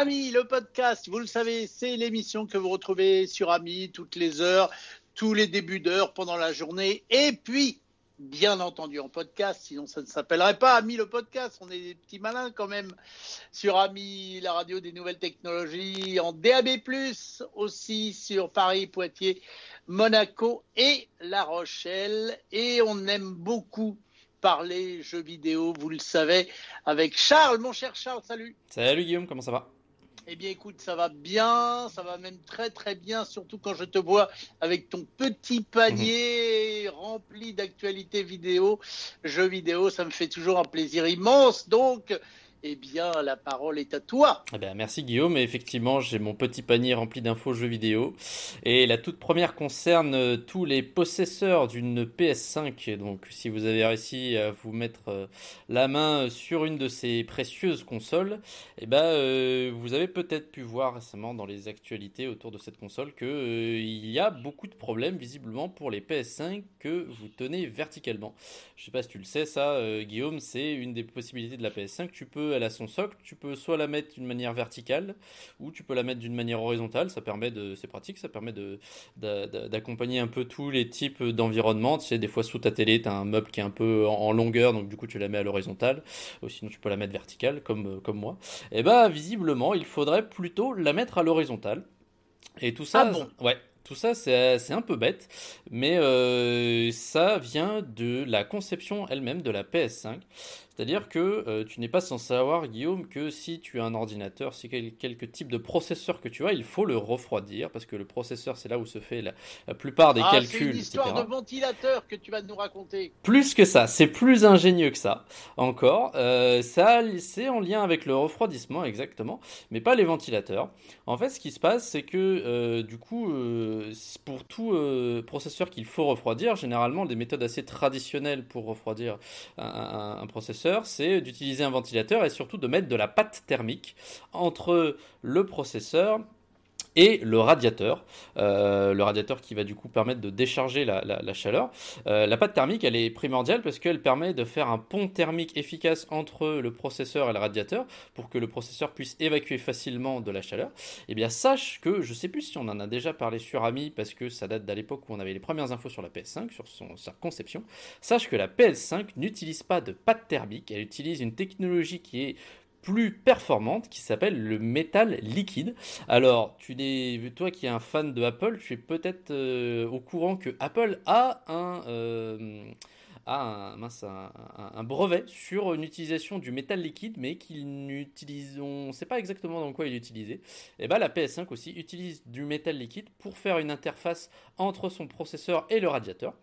Ami, le podcast, vous le savez, c'est l'émission que vous retrouvez sur Ami toutes les heures, tous les débuts d'heure pendant la journée. Et puis, bien entendu en podcast, sinon ça ne s'appellerait pas Ami le podcast. On est des petits malins quand même sur Ami, la radio des nouvelles technologies, en DAB+, aussi sur Paris, Poitiers, Monaco et La Rochelle. Et on aime beaucoup parler jeux vidéo, vous le savez, avec Charles, mon cher Charles, salut. Salut Guillaume, comment ça va? Eh bien, écoute, ça va bien, ça va même très très bien, surtout quand je te vois avec ton petit panier rempli d'actualités vidéo, jeux vidéo, ça me fait toujours un plaisir immense. Donc, eh bien, la parole est à toi. Eh bien, merci Guillaume. effectivement, j'ai mon petit panier rempli d'infos jeux vidéo. Et la toute première concerne euh, tous les possesseurs d'une PS5. Donc, si vous avez réussi à vous mettre euh, la main sur une de ces précieuses consoles, eh ben, euh, vous avez peut-être pu voir récemment dans les actualités autour de cette console qu'il y a beaucoup de problèmes visiblement pour les PS5 que vous tenez verticalement. Je sais pas si tu le sais, ça, Guillaume, c'est une des possibilités de la PS5. Tu peux elle a son socle, tu peux soit la mettre d'une manière verticale ou tu peux la mettre d'une manière horizontale. Ça permet de, c'est pratique, ça permet de, d'accompagner un peu tous les types d'environnement. Tu sais, des fois sous ta télé, tu as un meuble qui est un peu en, longueur, donc du coup tu la mets à l'horizontale, ou sinon tu peux la mettre verticale comme, comme moi. Et eh bah visiblement, il faudrait plutôt la mettre à l'horizontale. Et tout ça, ah bon? ouais, tout ça, c'est un peu bête, mais euh, ça vient de la conception elle-même de la PS5. C'est-à-dire que euh, tu n'es pas sans savoir, Guillaume, que si tu as un ordinateur, si quel, quelque type de processeur que tu as, il faut le refroidir, parce que le processeur, c'est là où se fait la, plupart des ah, calculs. C'est une histoire de ventilateur que tu vas nous raconter. Plus que ça, c'est plus ingénieux que ça, encore. Euh, ça, c'est en lien avec le refroidissement, exactement, mais pas les ventilateurs. En fait, ce qui se passe, c'est que, euh, du coup, pour tout processeur qu'il faut refroidir, généralement, des méthodes assez traditionnelles pour refroidir un processeur, c'est d'utiliser un ventilateur et surtout de mettre de la pâte thermique entre le processeur et le radiateur, euh, le radiateur qui va du coup permettre de décharger la, chaleur. Euh, la pâte thermique, elle est primordiale parce qu'elle permet de faire un pont thermique efficace entre le processeur et le radiateur pour que le processeur puisse évacuer facilement de la chaleur. Et eh bien sache que, je sais plus si on en a déjà parlé sur Ami parce que ça date d'à l'époque où on avait les premières infos sur la PS5, sur son, sa conception, sache que la PS5 n'utilise pas de pâte thermique, elle utilise une technologie qui est plus performante qui s'appelle le métal liquide. Alors, tu es, toi qui es un fan de Apple, tu es peut-être euh, au courant que Apple a un, euh, a un, brevet sur une utilisation du métal liquide, mais qu'ils n'utilisent, on ne sait pas exactement dans quoi il est utilisé. Et eh ben la PS5 aussi utilise du métal liquide pour faire une interface entre son processeur et le radiateur.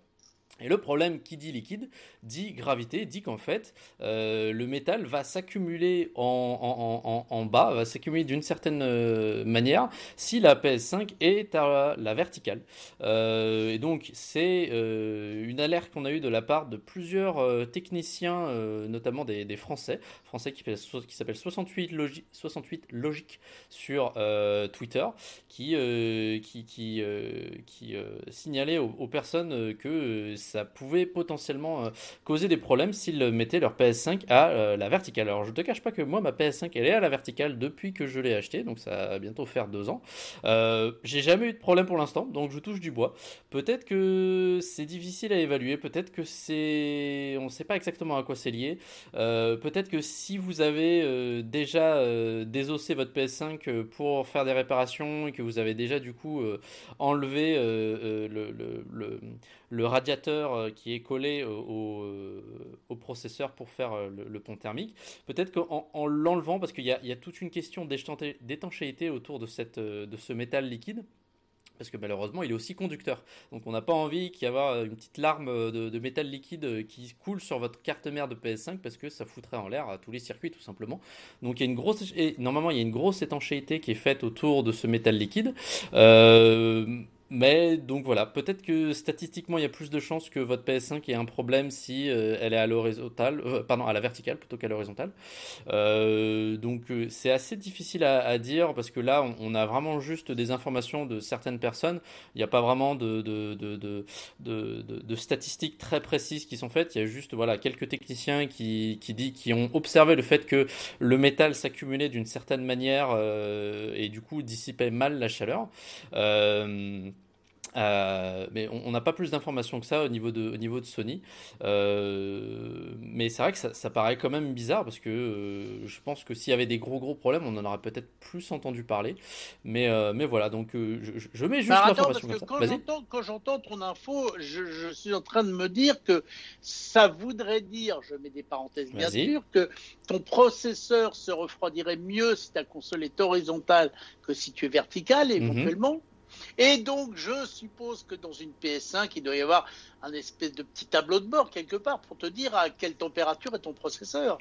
Et le problème qui dit liquide dit gravité, dit qu'en fait euh, le métal va s'accumuler en, bas, va s'accumuler d'une certaine euh, manière si la PS5 est à la, verticale. Euh, et donc c'est une alerte qu'on a eue de la part de plusieurs techniciens, notamment des, Français, Français qui, qui s'appellent 68, Logi 68 Logique sur Twitter, qui, signalaient aux, aux personnes que ça pouvait potentiellement euh, causer des problèmes s'ils mettaient leur PS5 à euh, la verticale. Alors je te cache pas que moi ma PS5 elle est à la verticale depuis que je l'ai acheté, donc ça va bientôt faire deux ans. Euh, j'ai jamais eu de problème pour l'instant, donc je touche du bois. Peut-être que c'est difficile à évaluer, peut-être que c'est, on ne sait pas exactement à quoi c'est lié. peut-être que si vous avez déjà désossé votre PS5 pour faire des réparations et que vous avez déjà du coup enlevé le, le, le radiateur euh, qui est collé au, euh, au, processeur pour faire euh, le, pont thermique. Peut-être qu'en en, l'enlevant, parce qu'il y, a toute une question d'étanchéité autour de, ce métal liquide, parce que malheureusement il est aussi conducteur. Donc on n'a pas envie qu'il y ait une petite larme de, métal liquide qui coule sur votre carte mère de PS5 parce que ça foutrait en l'air tous les circuits tout simplement. Donc il y a une grosse, et normalement il y a une grosse étanchéité qui est faite autour de ce métal liquide. Euh, Mais donc voilà, peut-être que statistiquement il y a plus de chances que votre PS5 ait un problème si euh, elle est à l'horizontale, euh, pardon, à la verticale plutôt qu'à l'horizontale. Euh, donc c'est assez difficile à, dire parce que là on, a vraiment juste des informations de certaines personnes. Il n'y a pas vraiment de statistiques très précises qui sont faites. Il y a juste voilà quelques techniciens qui, ont observé le fait que le métal s'accumulait d'une certaine manière et du coup dissipait mal la chaleur. Mais on n'a pas plus d'informations que ça au niveau de, au niveau de Sony. Euh, mais c'est vrai que ça, ça, paraît quand même bizarre parce que euh, je pense que s'il y avait des gros gros problèmes, on en aurait peut-être plus entendu parler. Mais, mais voilà, donc je, je, mets juste l'information Quand j'entends ton info, je, je, suis en train de me dire que ça voudrait dire, je mets des parenthèses bien sûr, que ton processeur se refroidirait mieux si ta console est horizontale que si tu es vertical mhm. éventuellement. Et donc, je suppose que dans une PS5, il doit y avoir un espèce de petit tableau de bord quelque part pour te dire à quelle température est ton processeur.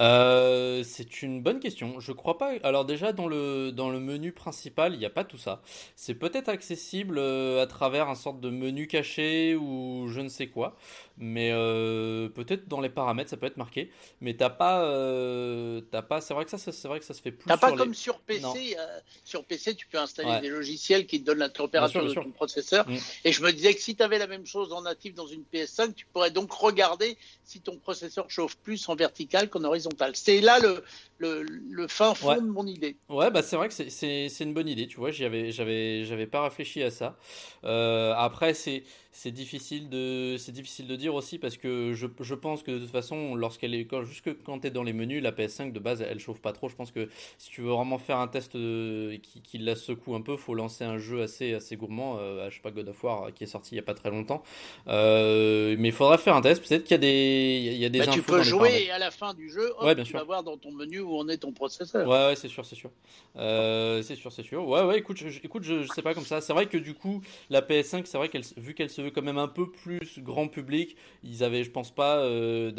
Euh, c'est une bonne question. Je crois pas. Alors déjà dans le dans le menu principal, il n'y a pas tout ça. C'est peut-être accessible euh, à travers un sorte de menu caché ou je ne sais quoi. Mais euh, peut-être dans les paramètres, ça peut être marqué. Mais t'as pas, t'as pas. C'est vrai que ça, c'est vrai que ça se fait plus. T'as pas comme sur PC. sur PC, tu peux installer des logiciels qui te donnent la température de ton processeur. Mm. Et je me disais que si tu avais la même chose en natif dans une PS5, tu pourrais donc regarder si ton processeur chauffe plus en vertical qu'en horizontal. C'est là le, le, fin fond de mon idée. Ouais, bah c'est vrai que c'est une bonne idée, tu vois, j'avais j'avais pas réfléchi à ça. Euh, après, c'est c'est difficile de c'est difficile de dire aussi parce que je, je pense que de toute façon lorsqu'elle est quand, jusque quand tu es dans les menus la PS5 de base elle chauffe pas trop. Je pense que si tu veux vraiment faire un test euh, qui, qui, la secoue un peu faut lancer un jeu assez assez gourmand euh, je sais pas God of War qui est sorti il y a pas très longtemps. Euh, mais il faudra faire un test. Peut-être qu'il y a des il y a des bah, tu peux jouer et à la fin du jeu ouais, bien tu sûr. vas voir dans ton menu où en est ton processeur. Ouais, ouais c'est sûr c'est sûr. Euh, c'est sûr c'est sûr. Ouais ouais écoute je, écoute je, je sais pas comme ça. C'est vrai que du coup la PS5 c'est vrai qu'elle vu qu'elle se quand même un peu plus grand public. Ils avaient, je pense pas, euh,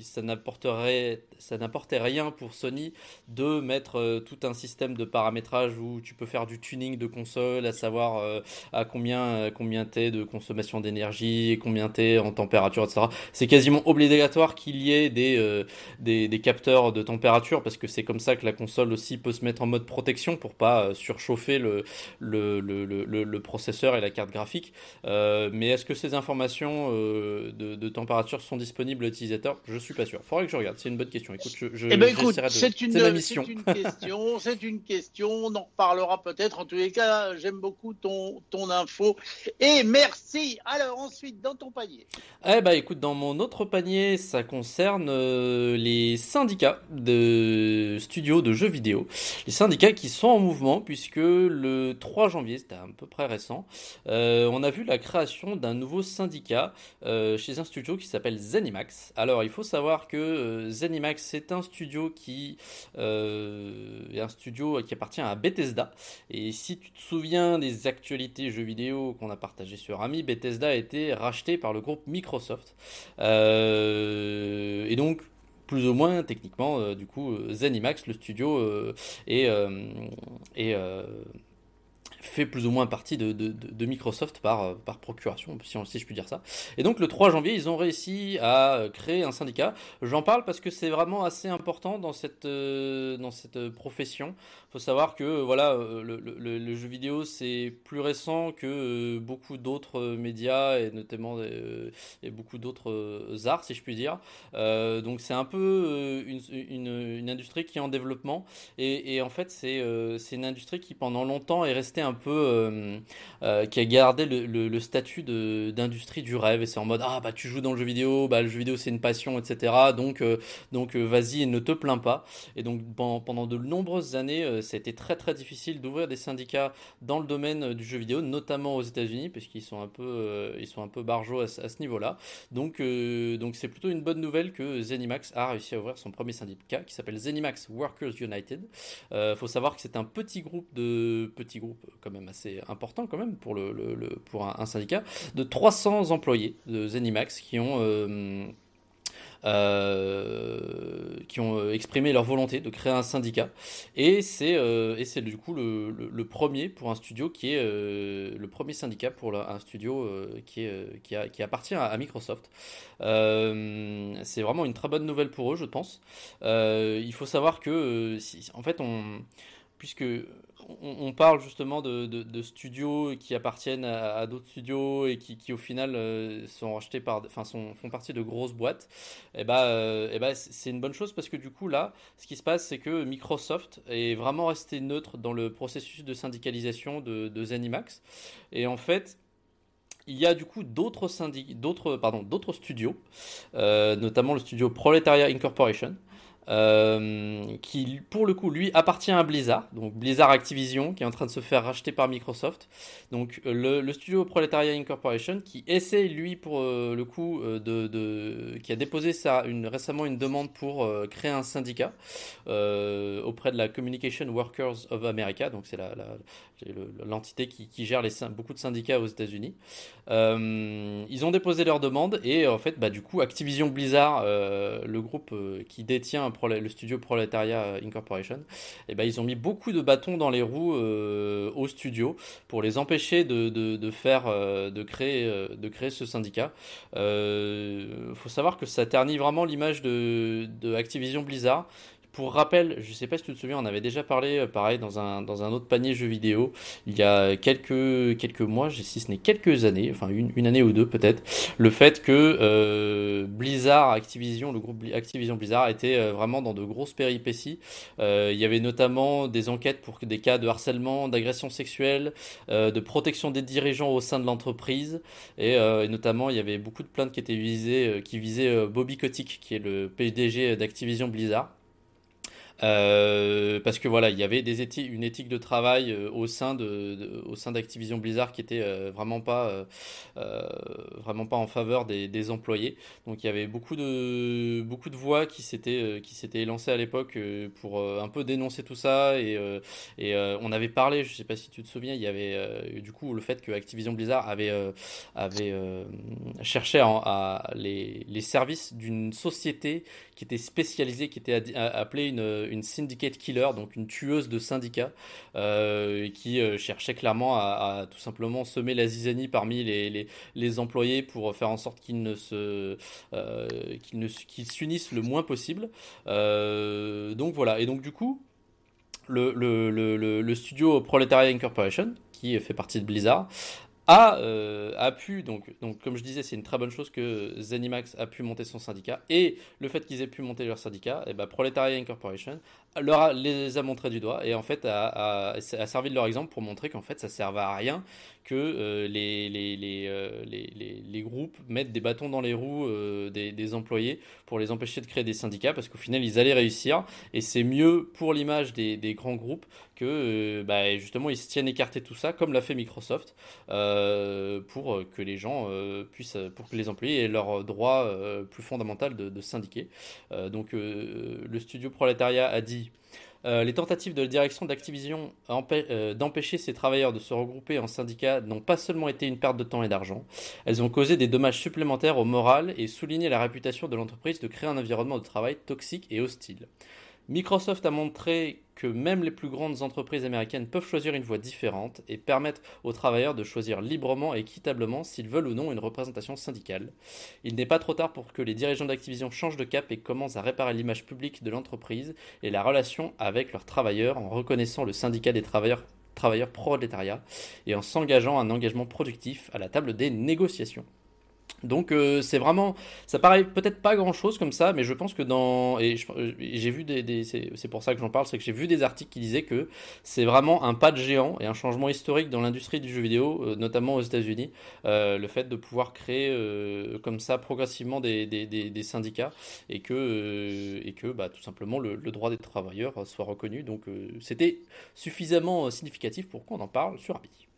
ça n'apporterait, ça n'apportait rien pour Sony de mettre euh, tout un système de paramétrage où tu peux faire du tuning de console, à savoir euh, à combien, combien t'es de consommation d'énergie, combien t'es en température, etc. C'est quasiment obligatoire qu'il y ait des, des, capteurs de température parce que c'est comme ça que la console aussi peut se mettre en mode protection pour pas surchauffer le, le, le, le, processeur et la carte graphique. Euh, mais est-ce que ces informations euh, de, température sont disponibles aux utilisateurs Je suis pas sûr. Faudrait que je regarde. C'est une bonne question. Écoute, je, eh ben, c'est une, une, question. C'est une question. On en reparlera peut-être. En tous les cas, j'aime beaucoup ton, ton info. Et merci. Alors ensuite, dans ton panier. Eh ben, écoute, dans mon autre panier, ça concerne euh, les syndicats de studios de jeux vidéo. Les syndicats qui sont en mouvement puisque le 3 janvier, c'était à peu près récent, on a vu la création d'un nouveau syndicat euh, chez un studio qui s'appelle Zenimax. Alors, il faut savoir que euh, Zenimax, c'est un studio qui euh, est un studio qui appartient à Bethesda. Et si tu te souviens des actualités jeux vidéo qu'on a partagé sur Ami, Bethesda a été racheté par le groupe Microsoft. et donc, plus ou moins techniquement, du coup, Zenimax, le studio, est fait plus ou moins partie de, de, Microsoft par, euh, par procuration, si, si, je puis dire ça. Et donc le 3 janvier, ils ont réussi à créer un syndicat. J'en parle parce que c'est vraiment assez important dans cette, euh, dans cette profession faut savoir que voilà, euh, le, jeu vidéo c'est plus récent que euh, beaucoup d'autres médias et notamment euh, et beaucoup d'autres arts, si je puis dire. Euh, donc c'est un peu une, une, industrie qui est en développement et, en fait c'est c'est une industrie qui pendant longtemps est restée un peu qui a gardé le, statut d'industrie du rêve et c'est en mode ah bah tu joues dans le jeu vidéo, bah le jeu vidéo c'est une passion, etc. Donc donc vas-y et ne te plains pas. Et donc pendant, de nombreuses années ça a été très très difficile d'ouvrir des syndicats dans le domaine euh, du jeu vidéo, notamment aux États-Unis, puisqu'ils sont un peu, euh, ils sont un peu barjots à, ce niveau-là. Donc, euh, donc c'est plutôt une bonne nouvelle que Zenimax a réussi à ouvrir son premier syndicat, qui s'appelle Zenimax Workers United. Il faut savoir que c'est un petit groupe de, petit groupe quand même assez important quand même pour le, pour un, syndicat de 300 employés de Zenimax qui ont qui ont exprimé leur volonté de créer un syndicat. Et c'est et c'est du coup le, premier pour un studio qui est le premier syndicat pour un studio qui, est, qui, a, qui appartient à, Microsoft. c'est vraiment une très bonne nouvelle pour eux, je pense. il faut savoir que, en fait, on, puisque on, parle justement de, studios qui appartiennent à, d'autres studios et qui, au final euh, sont rachetés par, enfin font partie de grosses boîtes. Et eh bah, euh, eh bah c'est une bonne chose parce que du coup là, ce qui se passe, c'est que Microsoft est vraiment resté neutre dans le processus de syndicalisation de, Zenimax. Et en fait, il y a du coup d'autres studios, euh, notamment le studio Proletariat Incorporation, euh, qui pour le coup lui appartient à Blizzard, donc Blizzard Activision qui est en train de se faire racheter par Microsoft. Donc euh, le, studio Proletariat Incorporation qui essaie lui pour euh, le coup de, qui a déposé récemment une demande pour créer un syndicat auprès de la Communication Workers of America, donc c'est l'entité qui, qui, gère beaucoup de syndicats aux États-Unis. ils ont déposé leur demande et en fait bah, du coup Activision Blizzard, le groupe qui détient le studio Proletariat euh, Incorporation, eh ben, ils ont mis beaucoup de bâtons dans les roues euh, au studio pour les empêcher de, euh, créer, ce syndicat. Il faut savoir que ça ternit vraiment l'image de Activision Blizzard pour rappel, je ne sais pas si tu te souviens, on avait déjà parlé, euh, pareil, dans un, dans un autre panier jeux vidéo, il y a quelques, quelques mois, si ce n'est quelques années, enfin une, une année ou deux peut-être, le fait que euh, Blizzard, Activision, le groupe Activision Blizzard était euh, vraiment dans de grosses péripéties. il y avait notamment des enquêtes pour des cas de harcèlement, d'agression sexuelle, de protection des dirigeants au sein de l'entreprise, et, notamment il y avait beaucoup de plaintes qui étaient visées, qui visaient Bobby Kotick, qui est le PDG d'Activision Blizzard. Euh, parce que voilà, il y avait des une éthique de travail euh, au sein d'Activision Blizzard qui était euh, vraiment pas vraiment pas en faveur des, employés. Donc il y avait beaucoup de beaucoup de voix qui s'étaient qui s'étaient lancées à l'époque pour un peu dénoncer tout ça et, on avait parlé, je sais pas si tu te souviens, il y avait du coup le fait que Activision Blizzard avait avait cherché à, les services d'une société qui était spécialisée, qui était appelée une une syndicate killer, donc une tueuse de syndicats, euh, qui euh, cherchait clairement à, tout simplement semer la zizanie parmi les, les, employés pour faire en sorte qu'ils ne se euh, qu'ils qu'ils s'unissent le moins possible. donc voilà. Et donc du coup, le, le, le, studio Proletariat Incorporation, qui fait partie de Blizzard, a, euh, a pu, donc, comme je disais, c'est une très bonne chose que Zenimax a pu monter son syndicat. Et le fait qu'ils aient pu monter leur syndicat, et eh ben, Proletariat Incorporation leur les a montré du doigt et en fait a, servi de leur exemple pour montrer qu'en fait ça servait à rien que euh, euh, les, groupes mettent des bâtons dans les roues des, employés pour les empêcher de créer des syndicats parce qu'au final ils allaient réussir et c'est mieux pour l'image des, grands groupes que euh, bah, justement ils se tiennent écartés tout ça, comme l'a fait Microsoft, euh, pour que les gens euh, puissent, pour que les employés aient leur droit plus fondamental de, syndiquer. donc le studio prolétariat a dit les tentatives de la direction d'Activision d'empêcher ces travailleurs de se regrouper en syndicats n'ont pas seulement été une perte de temps et d'argent, elles ont causé des dommages supplémentaires au moral et souligné la réputation de l'entreprise de créer un environnement de travail toxique et hostile. Microsoft a montré que même les plus grandes entreprises américaines peuvent choisir une voie différente et permettre aux travailleurs de choisir librement et équitablement s'ils veulent ou non une représentation syndicale. Il n'est pas trop tard pour que les dirigeants d'Activision changent de cap et commencent à réparer l'image publique de l'entreprise et la relation avec leurs travailleurs en reconnaissant le syndicat des travailleurs travailleurs prolétariat et en s'engageant à un engagement productif à la table des négociations. Donc euh, c'est vraiment, ça paraît peut-être pas grand-chose comme ça, mais je pense que dans et j'ai vu des, c'est pour ça que j'en parle, c'est que j'ai vu des articles qui disaient que c'est vraiment un pas de géant et un changement historique dans l'industrie du jeu vidéo, euh, notamment aux États-Unis, euh, le fait de pouvoir créer comme ça progressivement des, des, syndicats et que et que bah, tout simplement le, le, droit des travailleurs soit reconnu. Donc c'était suffisamment significatif pour qu'on en parle sur Abi.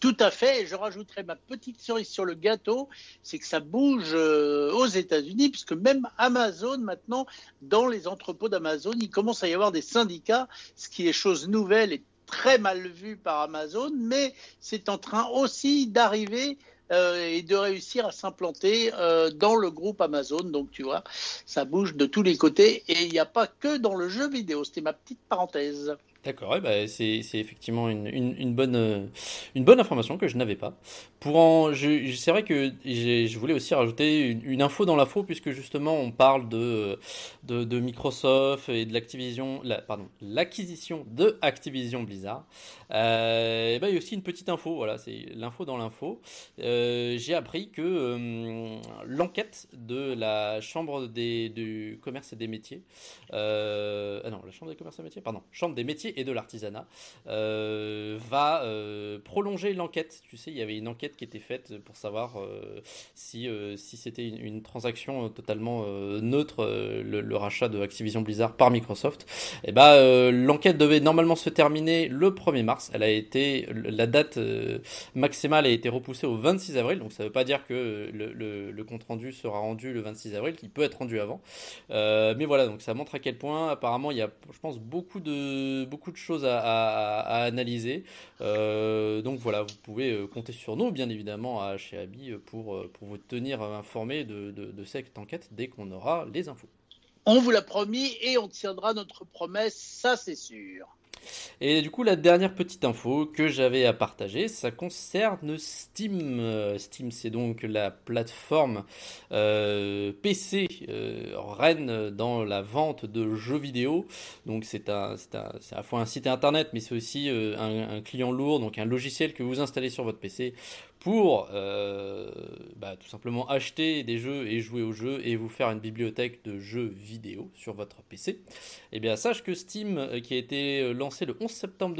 Tout à fait. Et je rajouterai ma petite cerise sur le gâteau, c'est que ça bouge euh, aux États-Unis, puisque même Amazon, maintenant, dans les entrepôts d'Amazon, il commence à y avoir des syndicats, ce qui est chose nouvelle et très mal vu par Amazon, mais c'est en train aussi d'arriver et de réussir à s'implanter dans le groupe Amazon. Donc tu vois, ça bouge de tous les côtés et il n'y a pas que dans le jeu vidéo. C'était ma petite parenthèse. D'accord, bah, c'est effectivement une, une, bonne, euh, une bonne information que je n'avais pas. Pour en, c'est vrai que je voulais aussi rajouter une, info dans l'info puisque justement on parle de, de, Microsoft et de l'Activision, la, pardon, l'acquisition de Activision Blizzard. Euh, bah, il y a aussi une petite info, voilà, c'est l'info dans l'info. Euh, j'ai appris que l'enquête de la Chambre des, du commerce et des métiers, ah non, la Chambre des commerces et des métiers, pardon, Chambre des métiers et de l'artisanat, euh, va euh, prolonger l'enquête. Tu sais, il y avait une enquête qui était faite pour savoir euh, si, si c'était une, transaction totalement neutre, le, rachat de Activision Blizzard par Microsoft. Et eh ben, l'enquête devait normalement se terminer le 1er mars. Elle a été, la date maximale a été repoussée au 26 avril, donc ça ne veut pas dire que le, le, compte rendu sera rendu le 26 avril, qui peut être rendu avant. mais voilà, donc ça montre à quel point apparemment il y a, je pense, beaucoup de beaucoup de choses à, analyser. Euh, donc voilà, vous pouvez euh, compter sur nous, bien évidemment, chez Abi, pour, euh, pour vous tenir informé de, de cette enquête dès qu'on aura les infos. On vous l'a promis et on tiendra notre promesse, ça c'est sûr. Et du coup, la dernière petite info que j'avais à partager, ça concerne Steam. Euh, Steam, c'est donc la plateforme euh, PC euh, reine dans la vente de jeux vidéo. Donc c'est à la fois un site internet, mais c'est aussi un, client lourd, donc un logiciel que vous installez sur votre PC pour euh, bah, tout simplement acheter des jeux et jouer aux jeux et vous faire une bibliothèque de jeux vidéo sur votre PC, eh bien sache que Steam, euh, qui a été euh, lancé le 11 septembre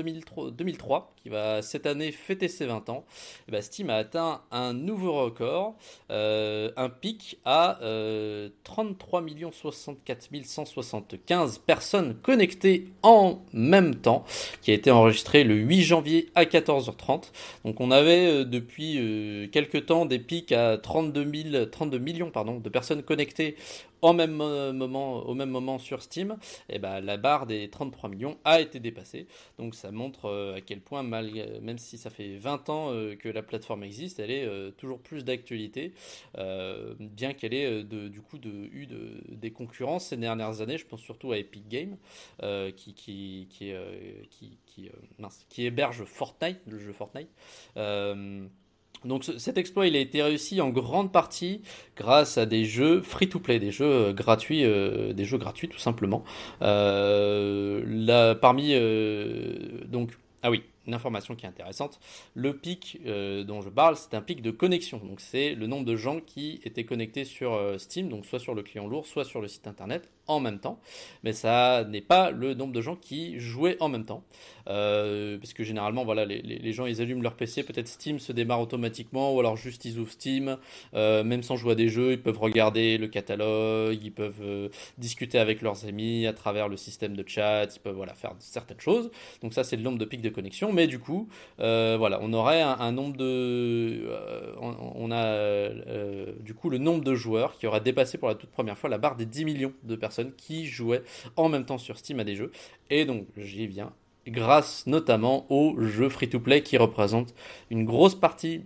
2003, qui va cette année fêter ses 20 ans, eh bien Steam a atteint un nouveau record, un pic à 33 64 175 personnes connectées en même temps, qui a été enregistré le 8 janvier à 14h30. Donc on avait depuis euh, quelques temps des pics à 32, 32 millions pardon, de personnes connectées au même euh, moment, au même moment sur Steam, et eh ben, la barre des 33 millions a été dépassée. Donc ça montre euh, à quel point, même si ça fait 20 ans que la plateforme existe, elle est toujours plus d'actualité, bien qu'elle ait du coup de, eu de, des concurrences ces dernières années. Je pense surtout à Epic Games, qui, qui héberge Fortnite, le jeu Fortnite. Donc cet exploit, il a été réussi en grande partie grâce à des jeux free-to-play, des jeux euh, gratuits, euh, des jeux gratuits tout simplement. Euh, là, parmi donc ah oui, une information qui est intéressante. Le pic dont je parle, c'est un pic de connexion. Donc c'est le nombre de gens qui étaient connectés sur Steam, donc soit sur le client lourd, soit sur le site internet en même temps. Mais ça n'est pas le nombre de gens qui jouaient en même temps. Euh, parce que généralement, voilà, les, les, gens ils allument leur PC, peut-être Steam se démarre automatiquement, ou alors juste ils ouvrent Steam, euh, même sans jouer à des jeux, ils peuvent regarder le catalogue, ils peuvent euh, discuter avec leurs amis à travers le système de chat, ils peuvent voilà, faire certaines choses. Donc ça, c'est le nombre de pics de connexion. Mais du coup, voilà, on aurait un, nombre de. On, on, a du coup le nombre de joueurs qui aura dépassé pour la toute première fois la barre des 10 millions de personnes qui jouaient en même temps sur Steam à des jeux. Et donc, j'y viens grâce notamment aux jeux free-to-play qui représentent une grosse partie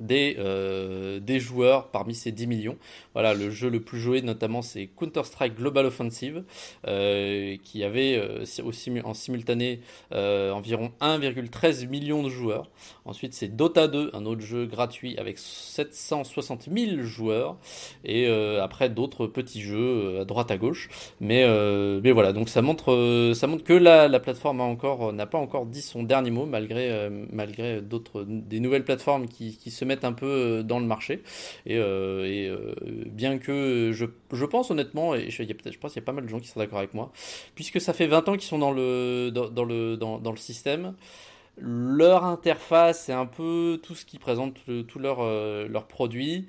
des, euh, des joueurs parmi ces 10 millions. Voilà, le jeu le plus joué notamment c'est Counter-Strike Global Offensive euh, qui avait euh, en simultané environ 1,13 million de joueurs. Ensuite c'est Dota 2, un autre jeu gratuit avec 760 000 joueurs et après d'autres petits jeux à droite à gauche. Mais, mais voilà, donc ça montre, ça montre que la, la plateforme n'a pas encore dit son dernier mot malgré, malgré d'autres des nouvelles plateformes qui, qui se mettre un peu euh, dans le marché. Et, euh, euh, bien que je, je, pense honnêtement, et je, pense qu'il y a pas mal de gens qui sont d'accord avec moi, puisque ça fait 20 ans qu'ils sont dans le, dans, le, dans, le système. Leur interface, c'est un peu tout ce qui présente tous leurs leur produits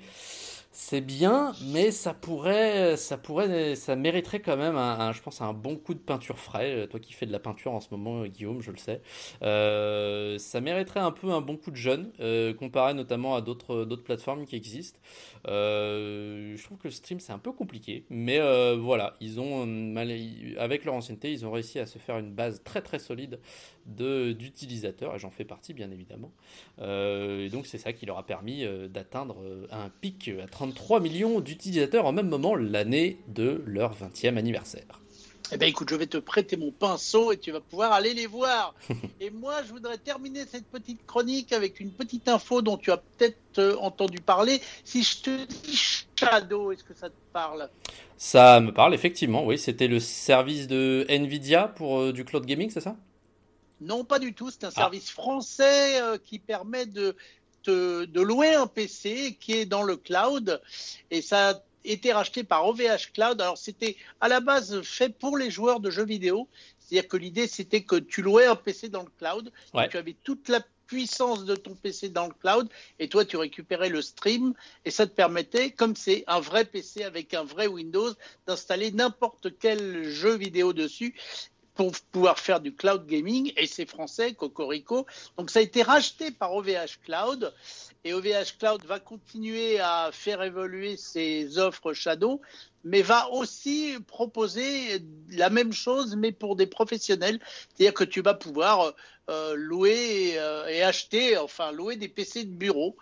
C'est bien, mais ça pourrait, ça pourrait, ça mériterait quand même, un, je pense, un bon coup de peinture frais. Toi qui fais de la peinture en ce moment, Guillaume, je le sais, euh, ça mériterait un peu un bon coup de jeune, euh, comparé notamment à d'autres, plateformes qui existent. Euh, je trouve que le stream c'est un peu compliqué, mais voilà, ils ont, avec leur ancienneté, ils ont réussi à se faire une base très très solide de, d'utilisateurs, et j'en fais partie bien évidemment. et donc c'est ça qui leur a permis d'atteindre un pic à 30 3 millions d'utilisateurs en même moment l'année de leur 20e anniversaire. Eh bien, écoute, je vais te prêter mon pinceau et tu vas pouvoir aller les voir. et moi, je voudrais terminer cette petite chronique avec une petite info dont tu as peut-être euh, entendu parler. Si je te dis Shadow, est-ce que ça te parle? Ça me parle, effectivement, oui. C'était le service de Nvidia pour euh, du cloud gaming, c'est ça? Non, pas du tout. C'est un ah. service français euh, qui permet de de louer un PC qui est dans le cloud. Et ça a été racheté par OVH Cloud. Alors c'était à la base fait pour les joueurs de jeux vidéo, c'est-à-dire que l'idée c'était que tu louais un PC dans le cloud, tu avais toute la puissance de ton PC dans le cloud. Et toi tu récupérais le stream. Et ça te permettait, comme c'est un vrai PC avec un vrai Windows, d'installer n'importe quel jeu vidéo dessus pour pouvoir faire du cloud gaming et c'est français, Cocorico. Donc ça a été racheté par OVH Cloud et OVH Cloud va continuer à faire évoluer ses offres Shadow, mais va aussi proposer la même chose mais pour des professionnels, c'est-à-dire que tu vas pouvoir euh, louer euh, et acheter, enfin louer des PC de bureau.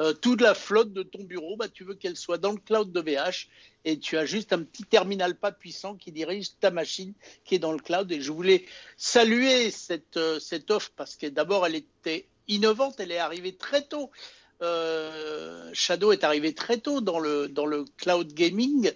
Euh, toute la flotte de ton bureau, bah, tu veux qu'elle soit dans le cloud de VH et tu as juste un petit terminal pas puissant qui dirige ta machine qui est dans le cloud. Et je voulais saluer cette, euh, cette offre parce que d'abord, elle était innovante, elle est arrivée très tôt. Euh, Shadow est arrivé très tôt dans le, dans le cloud gaming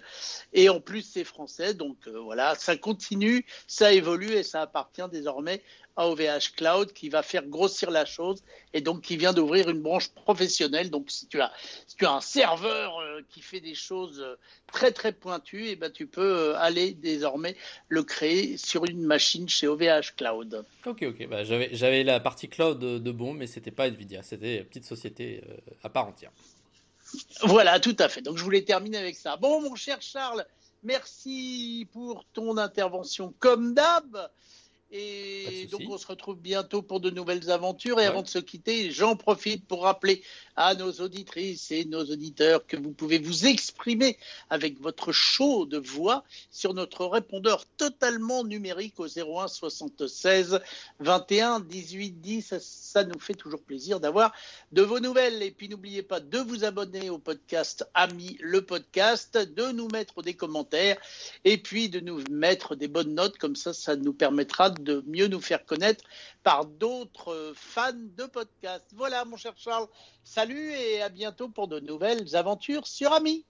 et en plus c'est français donc voilà ça continue ça évolue et ça appartient désormais OVH Cloud qui va faire grossir la chose et donc qui vient d'ouvrir une branche professionnelle. Donc si tu as, si tu as un serveur euh, qui fait des choses euh, très très pointues, et eh ben, tu peux euh, aller désormais le créer sur une machine chez OVH Cloud. Ok, ok. Bah, j'avais, la partie cloud de bon, mais c'était pas Nvidia, c'était une petite société à part entière. Voilà, tout à fait. Donc je voulais terminer avec ça. Bon, mon cher Charles, merci pour ton intervention comme d'hab. Et donc on se retrouve bientôt pour de nouvelles aventures. Et avant de se quitter, j'en profite pour rappeler à nos auditrices et nos auditeurs que vous pouvez vous exprimer avec votre show de voix sur notre répondeur totalement numérique au 01 76 21 18 10. Ça, nous fait toujours plaisir d'avoir de vos nouvelles. Et puis n'oubliez pas de vous abonner au podcast Ami le podcast, de nous mettre des commentaires et puis de nous mettre des bonnes notes. Comme ça, ça nous permettra de mieux nous faire connaître par d'autres fans de podcast. Voilà, mon cher Charles. Salut et à bientôt pour de nouvelles aventures sur Ami.